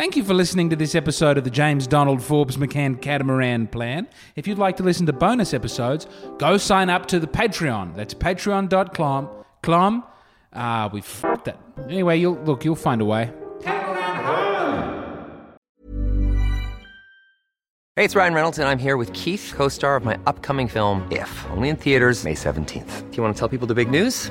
Thank you for listening to this episode of the James Donald Forbes McCann Catamaran Plan. If you'd like to listen to bonus episodes, go sign up to the Patreon. That's patreon.com. Clom. Ah, we fucked that. Anyway, you'll look, you'll find a way. Hey, it's Ryan Reynolds, and I'm here with Keith, co star of my upcoming film, If, only in theaters, May 17th. Do you want to tell people the big news?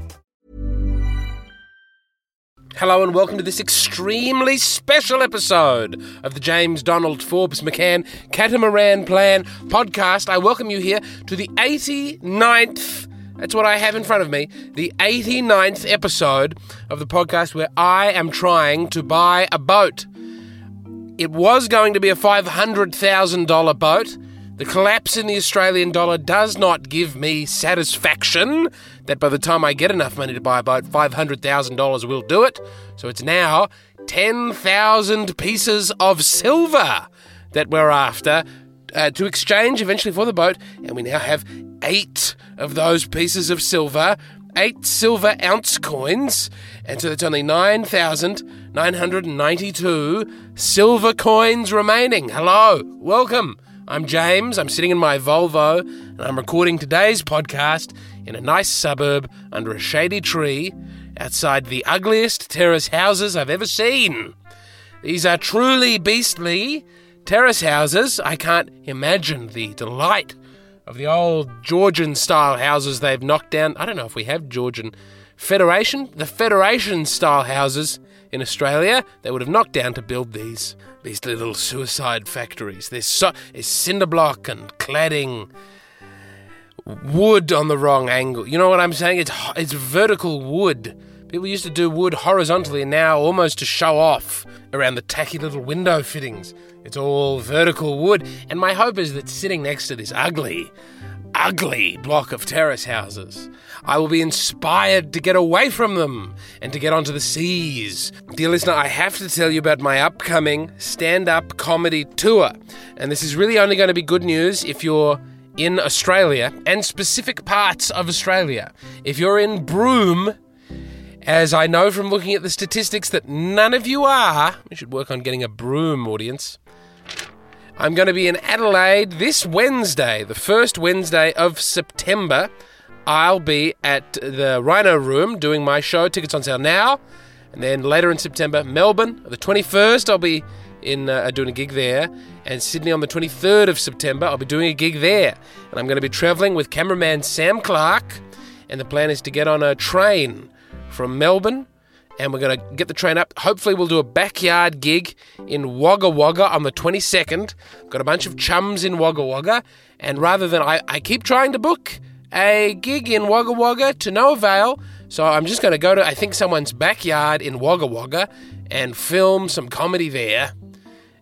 Hello and welcome to this extremely special episode of the James Donald Forbes McCann Catamaran Plan podcast. I welcome you here to the 89th, that's what I have in front of me, the 89th episode of the podcast where I am trying to buy a boat. It was going to be a $500,000 boat. The collapse in the Australian dollar does not give me satisfaction that by the time I get enough money to buy a boat, $500,000 will do it. So it's now 10,000 pieces of silver that we're after uh, to exchange eventually for the boat. And we now have eight of those pieces of silver, eight silver ounce coins. And so that's only 9,992 silver coins remaining. Hello, welcome. I'm James. I'm sitting in my Volvo and I'm recording today's podcast in a nice suburb under a shady tree outside the ugliest terrace houses I've ever seen. These are truly beastly terrace houses. I can't imagine the delight of the old Georgian style houses they've knocked down. I don't know if we have Georgian Federation, the Federation style houses in Australia they would have knocked down to build these these little suicide factories. There's, so, cinder block and cladding, wood on the wrong angle. You know what I'm saying? It's it's vertical wood. People used to do wood horizontally, and now almost to show off around the tacky little window fittings. It's all vertical wood, and my hope is that sitting next to this ugly, ugly block of terrace houses, I will be inspired to get away from them and to get onto the seas. Dear listener, I have to tell you about my upcoming stand up comedy tour. And this is really only going to be good news if you're in Australia and specific parts of Australia. If you're in Broome, as I know from looking at the statistics that none of you are, we should work on getting a Broome audience. I'm going to be in Adelaide this Wednesday, the first Wednesday of September. I'll be at the Rhino Room doing my show. Tickets on sale now. And then later in September, Melbourne. The 21st, I'll be in uh, doing a gig there. And Sydney on the 23rd of September, I'll be doing a gig there. And I'm going to be travelling with cameraman Sam Clark. And the plan is to get on a train from Melbourne and we're going to get the train up. Hopefully, we'll do a backyard gig in Wagga Wagga on the 22nd. Got a bunch of chums in Wagga Wagga, and rather than I, I keep trying to book a gig in Wagga Wagga to no avail, so I'm just going to go to I think someone's backyard in Wagga Wagga and film some comedy there.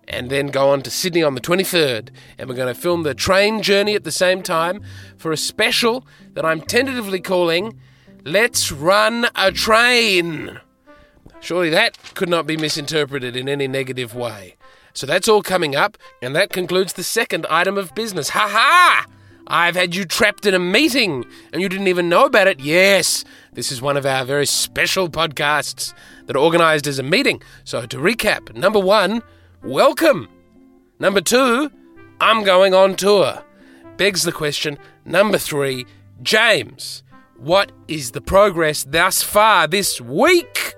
And then go on to Sydney on the 23rd. And we're going to film the train journey at the same time for a special that I'm tentatively calling Let's Run a Train. Surely that could not be misinterpreted in any negative way. So that's all coming up, and that concludes the second item of business. Ha ha! I've had you trapped in a meeting and you didn't even know about it. Yes, this is one of our very special podcasts that are organized as a meeting. So to recap, number one, welcome. Number two, I'm going on tour. Begs the question. Number three, James, what is the progress thus far this week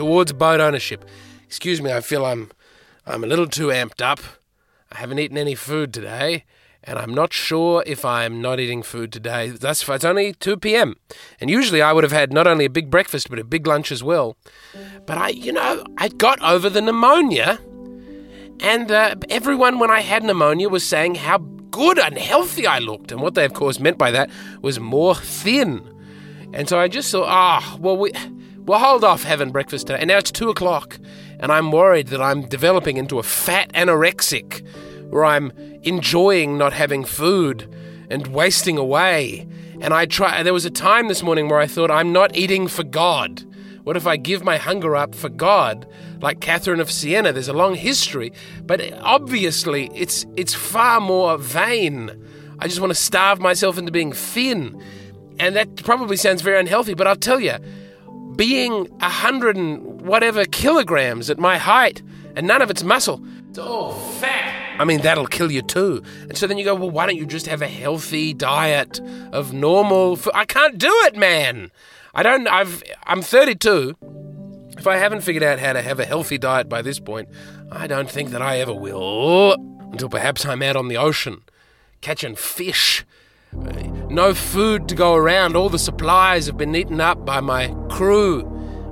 towards boat ownership? Excuse me, I feel I'm I'm a little too amped up. I haven't eaten any food today, and I'm not sure if I'm not eating food today. Thus far, it's only 2 p.m. And usually I would have had not only a big breakfast, but a big lunch as well. But I, you know, I got over the pneumonia, and uh, everyone, when I had pneumonia, was saying how good and healthy I looked. And what they, of course, meant by that was more thin. And so I just thought, ah, well, we, we'll hold off having breakfast today. And now it's 2 o'clock, and I'm worried that I'm developing into a fat anorexic where I'm enjoying not having food and wasting away. And I try. There was a time this morning where I thought, I'm not eating for God. What if I give my hunger up for God? Like Catherine of Siena, there's a long history, but obviously it's it's far more vain. I just want to starve myself into being thin. And that probably sounds very unhealthy, but I'll tell you, being a hundred and whatever kilograms at my height and none of it's muscle, it's all fat. I mean, that'll kill you too. And so then you go, well, why don't you just have a healthy diet of normal food? I can't do it, man. I don't, I've, I'm 32. If I haven't figured out how to have a healthy diet by this point, I don't think that I ever will. Until perhaps I'm out on the ocean, catching fish. No food to go around, all the supplies have been eaten up by my crew.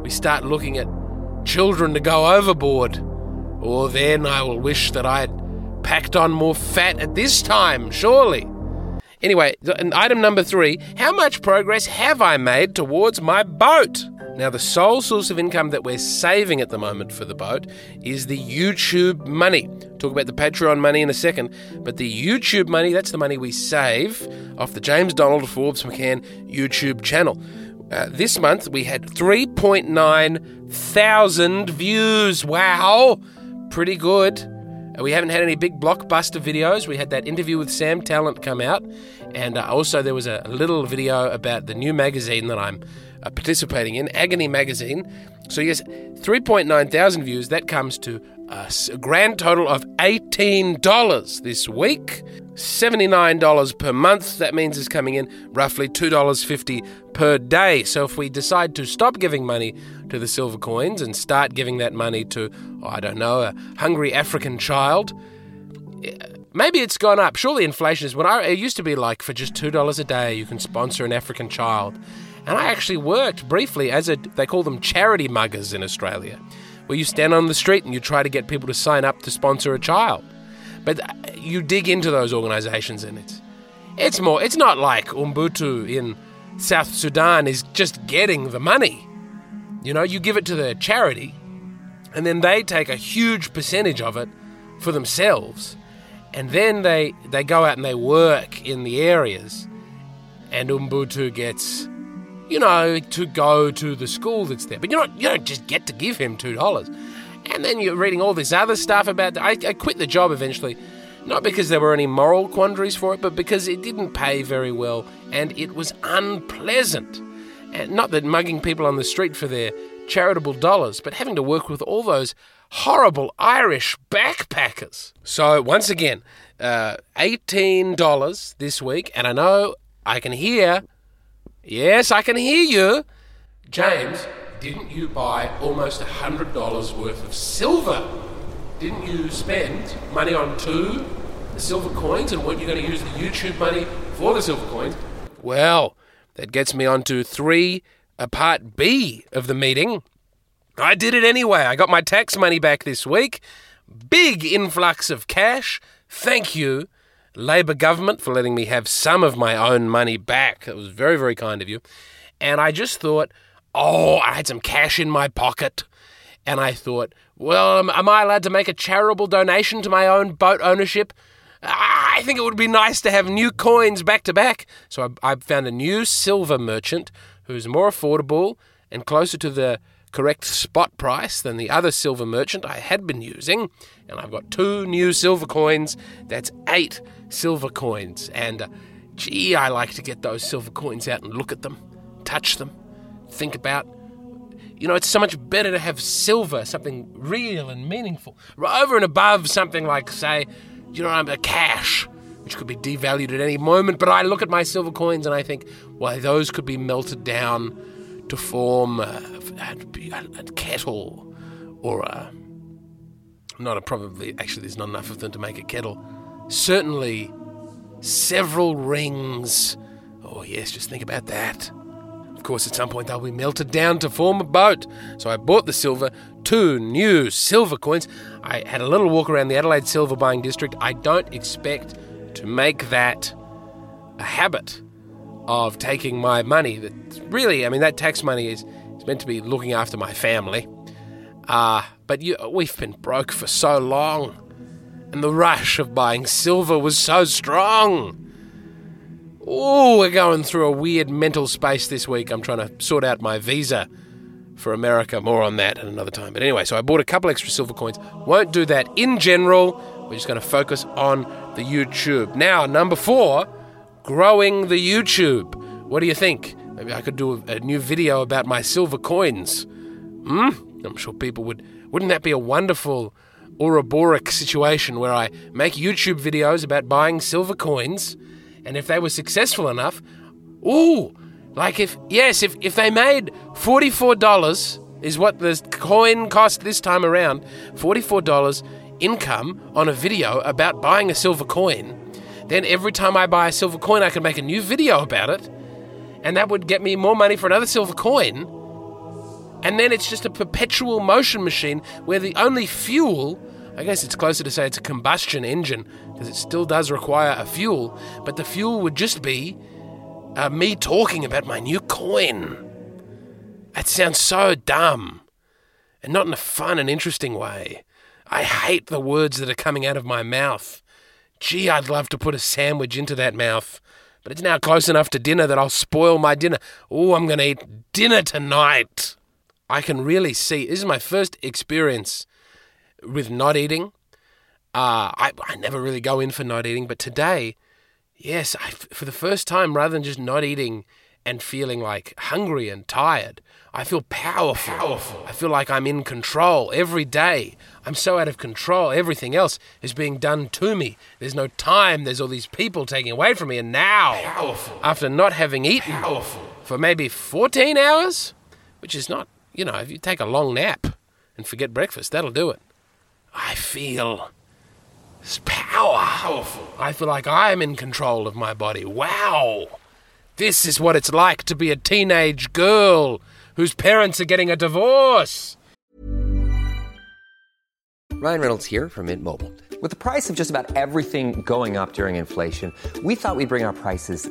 We start looking at children to go overboard. Or then I will wish that I had packed on more fat at this time, surely. Anyway, item number three how much progress have I made towards my boat? Now, the sole source of income that we're saving at the moment for the boat is the YouTube money. Talk about the Patreon money in a second, but the YouTube money, that's the money we save off the James Donald Forbes McCann YouTube channel. Uh, this month we had 3.9 thousand views. Wow! Pretty good. Uh, we haven't had any big blockbuster videos. We had that interview with Sam Tallent come out, and uh, also there was a little video about the new magazine that I'm uh, participating in, Agony Magazine. So, yes, 3.9 thousand views. That comes to a grand total of $18 this week. $79 per month. That means it's coming in roughly $2.50 per day. So if we decide to stop giving money to the silver coins and start giving that money to, oh, I don't know, a hungry African child, maybe it's gone up. Surely inflation is when I it used to be like for just $2 a day you can sponsor an African child. And I actually worked briefly as a they call them charity muggers in Australia, where you stand on the street and you try to get people to sign up to sponsor a child. But uh, you dig into those organizations and it's it's more it's not like Ubuntu in South Sudan is just getting the money. You know, you give it to the charity and then they take a huge percentage of it for themselves. And then they they go out and they work in the areas and Ubuntu gets you know, to go to the school that's there. But you're not, you don't just get to give him two dollars. And then you're reading all this other stuff about. I, I quit the job eventually, not because there were any moral quandaries for it, but because it didn't pay very well and it was unpleasant. And not that mugging people on the street for their charitable dollars, but having to work with all those horrible Irish backpackers. So once again, uh, eighteen dollars this week, and I know I can hear Yes, I can hear you. James, didn't you buy almost $100 worth of silver? Didn't you spend money on two silver coins and weren't you going to use the YouTube money for the silver coins? Well, that gets me on to three, a part B of the meeting. I did it anyway. I got my tax money back this week. Big influx of cash. Thank you Labor government for letting me have some of my own money back. That was very, very kind of you. And I just thought, oh, I had some cash in my pocket. And I thought, well, am, I allowed to make a charitable donation to my own boat ownership? Ah, I think it would be nice to have new coins back to back. So I, I found a new silver merchant who's more affordable and closer to the correct spot price than the other silver merchant I had been using, and I've got two new silver coins. That's eight silver coins. And uh, gee, I like to get those silver coins out and look at them, touch them, think about. You know, it's so much better to have silver, something real and meaningful, over and above something like, say, you know, I'm a cash, which could be devalued at any moment. But I look at my silver coins and I think, well, those could be melted down to form a, kettle or a. Not a probably, actually, there's not enough of them to make a kettle. Certainly, several rings. Oh, yes, just think about that. Of course, at some point they'll be melted down to form a boat. So I bought the silver, two new silver coins. I had a little walk around the Adelaide silver buying district. I don't expect to make that a habit of taking my money. That really, I mean, that tax money is meant to be looking after my family. Uh, but you, we've been broke for so long, and the rush of buying silver was so strong. Oh, we're going through a weird mental space this week. I'm trying to sort out my visa for America. More on that at another time. But anyway, so I bought a couple extra silver coins. Won't do that in general. We're just going to focus on the YouTube. Now, number four, growing the YouTube. What do you think? Maybe I could do a, a new video about my silver coins. Hmm? I'm sure people would. Wouldn't that be a wonderful Ouroboros situation where I make YouTube videos about buying silver coins? And if they were successful enough, ooh, like if, yes, if, if they made $44 is what the coin cost this time around, $44 income on a video about buying a silver coin, then every time I buy a silver coin, I can make a new video about it, and that would get me more money for another silver coin. And then it's just a perpetual motion machine where the only fuel I guess it's closer to say it's a combustion engine because it still does require a fuel, but the fuel would just be uh, me talking about my new coin. That sounds so dumb and not in a fun and interesting way. I hate the words that are coming out of my mouth. Gee, I'd love to put a sandwich into that mouth, but it's now close enough to dinner that I'll spoil my dinner. Oh, I'm going to eat dinner tonight. I can really see. This is my first experience with not eating. Uh, I, I never really go in for not eating, but today, yes, I, for the first time, rather than just not eating and feeling like hungry and tired, I feel powerful. powerful. I feel like I'm in control every day. I'm so out of control. Everything else is being done to me. There's no time. There's all these people taking away from me. And now, powerful. after not having eaten powerful. for maybe 14 hours, which is not, you know, if you take a long nap and forget breakfast, that'll do it. I feel power. Powerful. I feel like I am in control of my body. Wow. This is what it's like to be a teenage girl whose parents are getting a divorce. Ryan Reynolds here from Mint Mobile. With the price of just about everything going up during inflation, we thought we'd bring our prices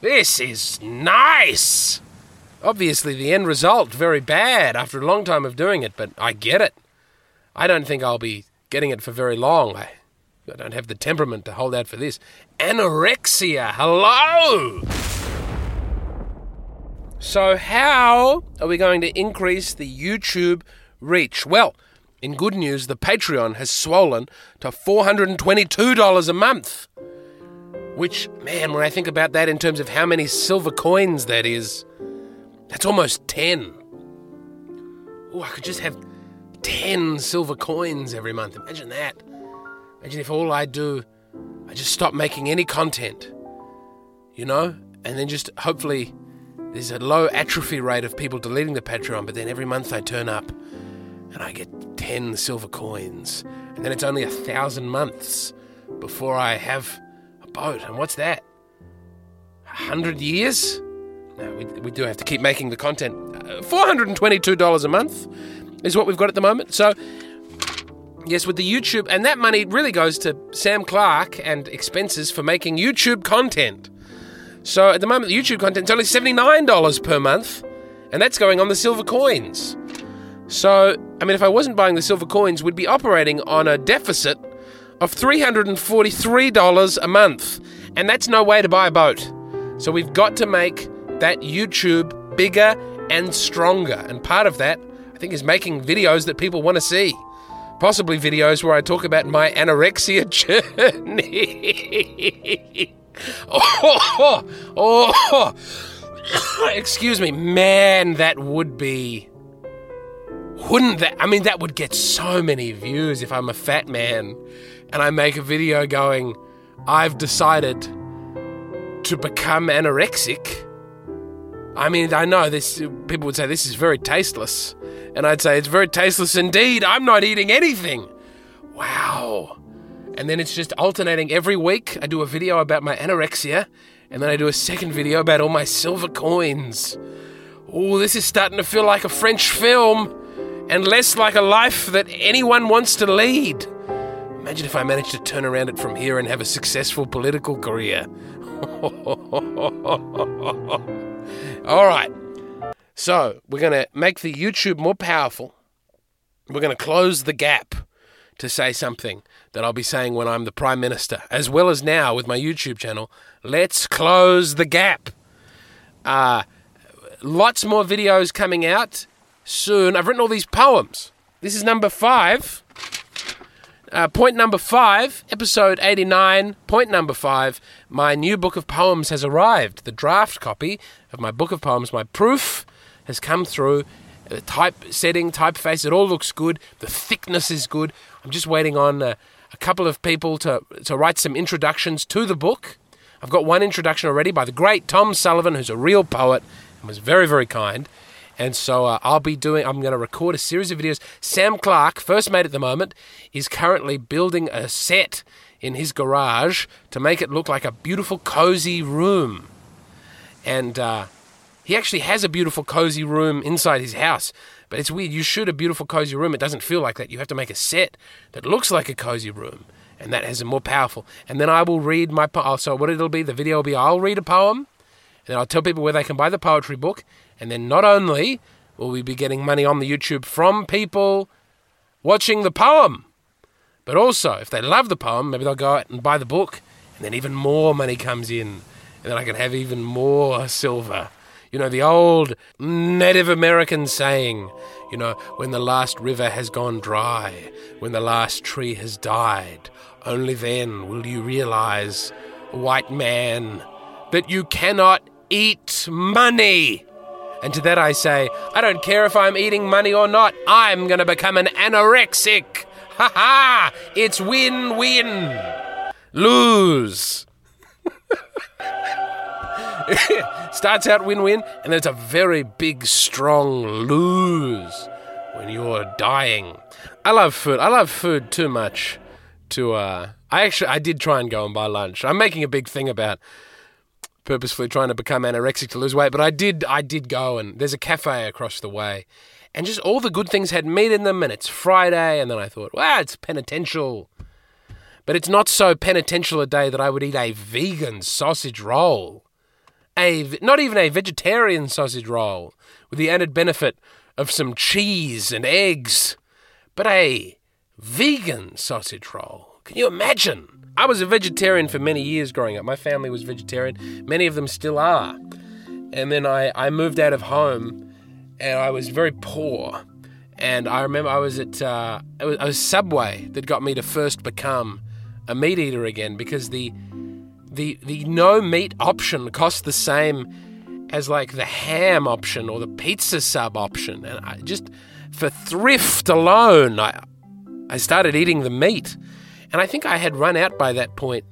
This is nice. Obviously, the end result very bad after a long time of doing it, but I get it. I don't think I'll be getting it for very long. I, I don't have the temperament to hold out for this. Anorexia, hello! So, how are we going to increase the YouTube reach? Well, in good news, the Patreon has swollen to $422 a month. Which, man, when I think about that in terms of how many silver coins that is, that's almost 10. Oh, I could just have 10 silver coins every month. Imagine that. Imagine if all I do, I just stop making any content, you know? And then just hopefully there's a low atrophy rate of people deleting the Patreon, but then every month I turn up and I get 10 silver coins. And then it's only a thousand months before I have boat. And what's that? A hundred years? No, we, we do have to keep making the content. Uh, $422 a month is what we've got at the moment. So, yes, with the YouTube, and that money really goes to Sam Clark and expenses for making YouTube content. So at the moment, the YouTube content is only $79 per month, and that's going on the silver coins. So, I mean, if I wasn't buying the silver coins, we'd be operating on a deficit of $343 a month, and that's no way to buy a boat. So we've got to make that YouTube bigger and stronger, and part of that, I think, is making videos that people want to see. Possibly videos where I talk about my anorexia journey. oh, oh, oh. excuse me, man, that would be. Wouldn't that? I mean, that would get so many views if I'm a fat man and I make a video going, I've decided to become anorexic. I mean, I know this. People would say this is very tasteless, and I'd say it's very tasteless indeed. I'm not eating anything. Wow. And then it's just alternating every week. I do a video about my anorexia, and then I do a second video about all my silver coins. Oh, this is starting to feel like a French film, and less like a life that anyone wants to lead. Imagine if I managed to turn around it from here and have a successful political career. All right. So, we're going to make the YouTube more powerful. We're going to close the gap to say something that I'll be saying when I'm the Prime Minister, as well as now with my YouTube channel. Let's close the gap. Uh, lots more videos coming out soon. I've written all these poems. This is number five. Uh, point number five, episode 89, point number five. My new book of poems has arrived. The draft copy of my book of poems, my proof, has come through. The type setting, typeface, it all looks good. The thickness is good. I'm just waiting on uh, a couple of people to, to write some introductions to the book. I've got one introduction already by the great Tom Sullivan, who's a real poet and was very, very kind. And so uh, I'll be doing, I'm going to record a series of videos. Sam Clark, first mate at the moment, is currently building a set in his garage to make it look like a beautiful, cozy room. And uh, he actually has a beautiful, cozy room inside his house. But it's weird. You shoot a beautiful, cozy room, it doesn't feel like that. You have to make a set that looks like a cozy room. And that has a more powerful. And then I will read my poem. So, what it'll be, the video will be I'll read a poem, then I'll tell people where they can buy the poetry book. And then not only will we be getting money on the YouTube from people watching the poem, but also if they love the poem, maybe they'll go out and buy the book, and then even more money comes in, and then I can have even more silver. You know, the old Native American saying, you know, when the last river has gone dry, when the last tree has died, only then will you realize, white man, that you cannot eat money. And to that I say, I don't care if I'm eating money or not, I'm gonna become an anorexic. Ha ha! It's win win. Lose. Starts out win win, and it's a very big, strong lose when you're dying. I love food. I love food too much to, uh, I actually, I did try and go and buy lunch. I'm making a big thing about purposefully trying to become anorexic to lose weight, but I did I did go and there's a cafe across the way. And just all the good things had meat in them and it's Friday and then I thought, wow, it's penitential. But it's not so penitential a day that I would eat a vegan sausage roll. A not even a vegetarian sausage roll with the added benefit of some cheese and eggs, but a vegan sausage roll. Can you imagine? I was a vegetarian for many years growing up. My family was vegetarian. Many of them still are. And then I, I moved out of home and I was very poor. And I remember I was at uh, it was, it was Subway that got me to first become a meat eater again because the the the no meat option cost the same as like the ham option or the pizza sub option, and I just for thrift alone, I, I started eating the meat. And I think I had run out by that point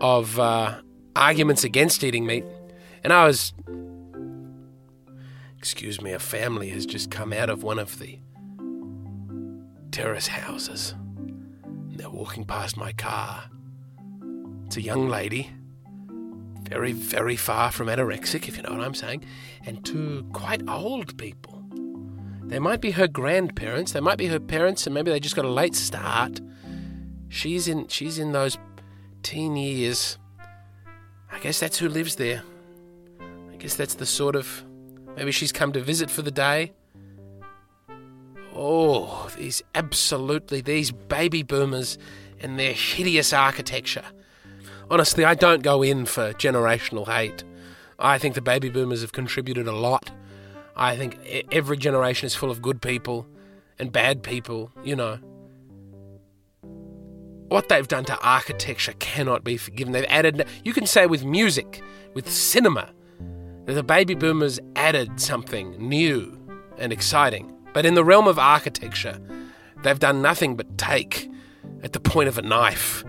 of uh, arguments against eating meat. And I was. Excuse me, a family has just come out of one of the terrace houses. They're walking past my car. It's a young lady, very, very far from anorexic, if you know what I'm saying, and two quite old people. They might be her grandparents, they might be her parents, and maybe they just got a late start. She's in she's in those teen years. I guess that's who lives there. I guess that's the sort of maybe she's come to visit for the day. Oh, these absolutely these baby boomers and their hideous architecture. Honestly, I don't go in for generational hate. I think the baby boomers have contributed a lot. I think every generation is full of good people and bad people, you know. What they've done to architecture cannot be forgiven. They've added, you can say with music, with cinema, that the baby boomers added something new and exciting. But in the realm of architecture, they've done nothing but take at the point of a knife.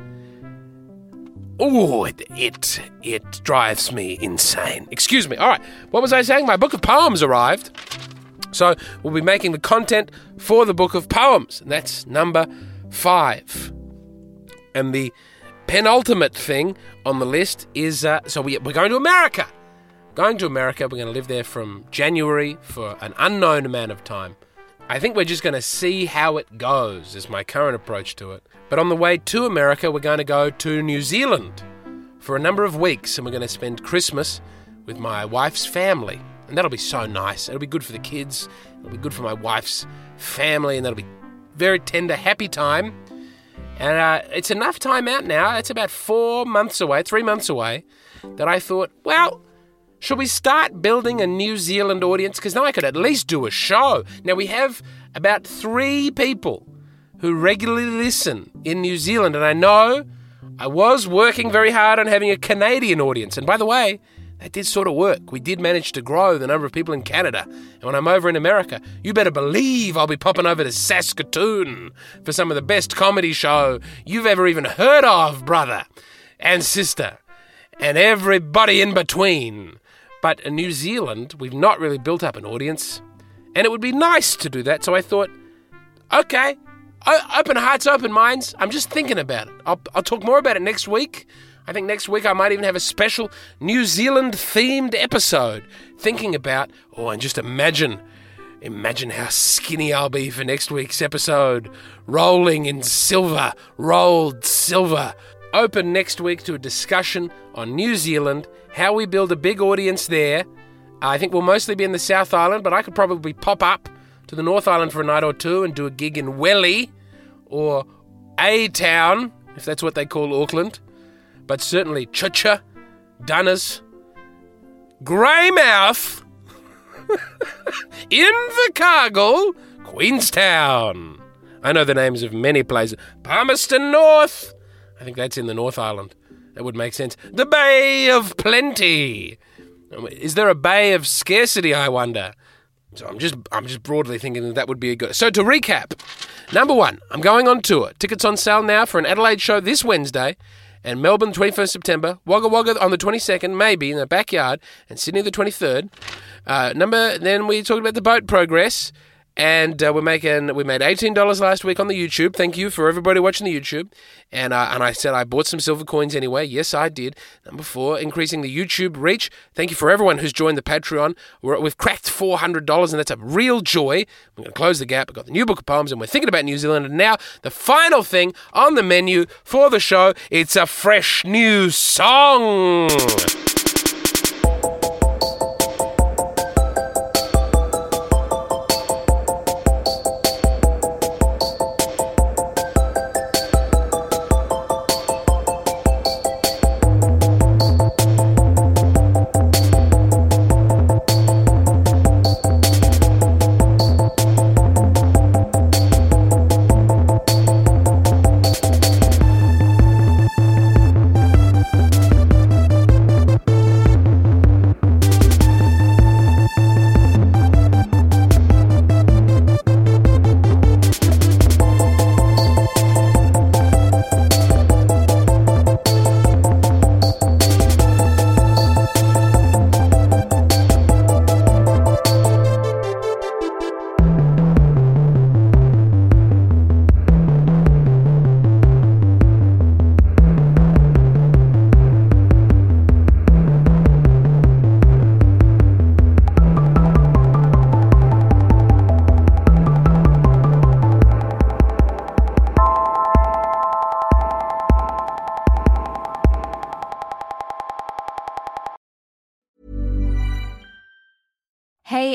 Oh, it, it it drives me insane. Excuse me. All right, what was I saying? My book of poems arrived. So we'll be making the content for the book of poems, and that's number five. And the penultimate thing on the list is uh, so we, we're going to America. Going to America, we're going to live there from January for an unknown amount of time. I think we're just going to see how it goes, is my current approach to it. But on the way to America, we're going to go to New Zealand for a number of weeks, and we're going to spend Christmas with my wife's family. And that'll be so nice. It'll be good for the kids, it'll be good for my wife's family, and that'll be very tender, happy time. And uh, it's enough time out now. It's about four months away, three months away, that I thought, well, should we start building a New Zealand audience? Because now I could at least do a show. Now we have about three people who regularly listen in New Zealand, and I know I was working very hard on having a Canadian audience. And by the way, that did sort of work. We did manage to grow the number of people in Canada. And when I'm over in America, you better believe I'll be popping over to Saskatoon for some of the best comedy show you've ever even heard of, brother and sister, and everybody in between. But in New Zealand, we've not really built up an audience, and it would be nice to do that. So I thought, okay, open hearts, open minds. I'm just thinking about it. I'll, I'll talk more about it next week. I think next week I might even have a special New Zealand themed episode thinking about, oh, and just imagine, imagine how skinny I'll be for next week's episode. Rolling in silver, rolled silver. Open next week to a discussion on New Zealand, how we build a big audience there. I think we'll mostly be in the South Island, but I could probably pop up to the North Island for a night or two and do a gig in Welly or A Town, if that's what they call Auckland but certainly Chucha, Dunners, Greymouth, Invercargill, Queenstown. I know the names of many places. Palmerston North. I think that's in the North Island. That would make sense. The Bay of Plenty. Um, is there a Bay of Scarcity, I wonder? So I'm just I'm just broadly thinking that that would be a good. So to recap, number one, I'm going on tour. Tickets on sale now for an Adelaide show this Wednesday, and Melbourne 21st September, Wagga Wagga on the 22nd, maybe in the backyard, and Sydney the 23rd. Uh, number then we talked about the boat progress. And uh, we're making we made eighteen dollars last week on the YouTube. Thank you for everybody watching the YouTube. And uh, and I said I bought some silver coins anyway. Yes, I did. Number four, increasing the YouTube reach. Thank you for everyone who's joined the Patreon. We're, we've cracked four hundred dollars, and that's a real joy. We're going to close the gap. We've got the new book of poems, and we're thinking about New Zealand. And now the final thing on the menu for the show. It's a fresh new song.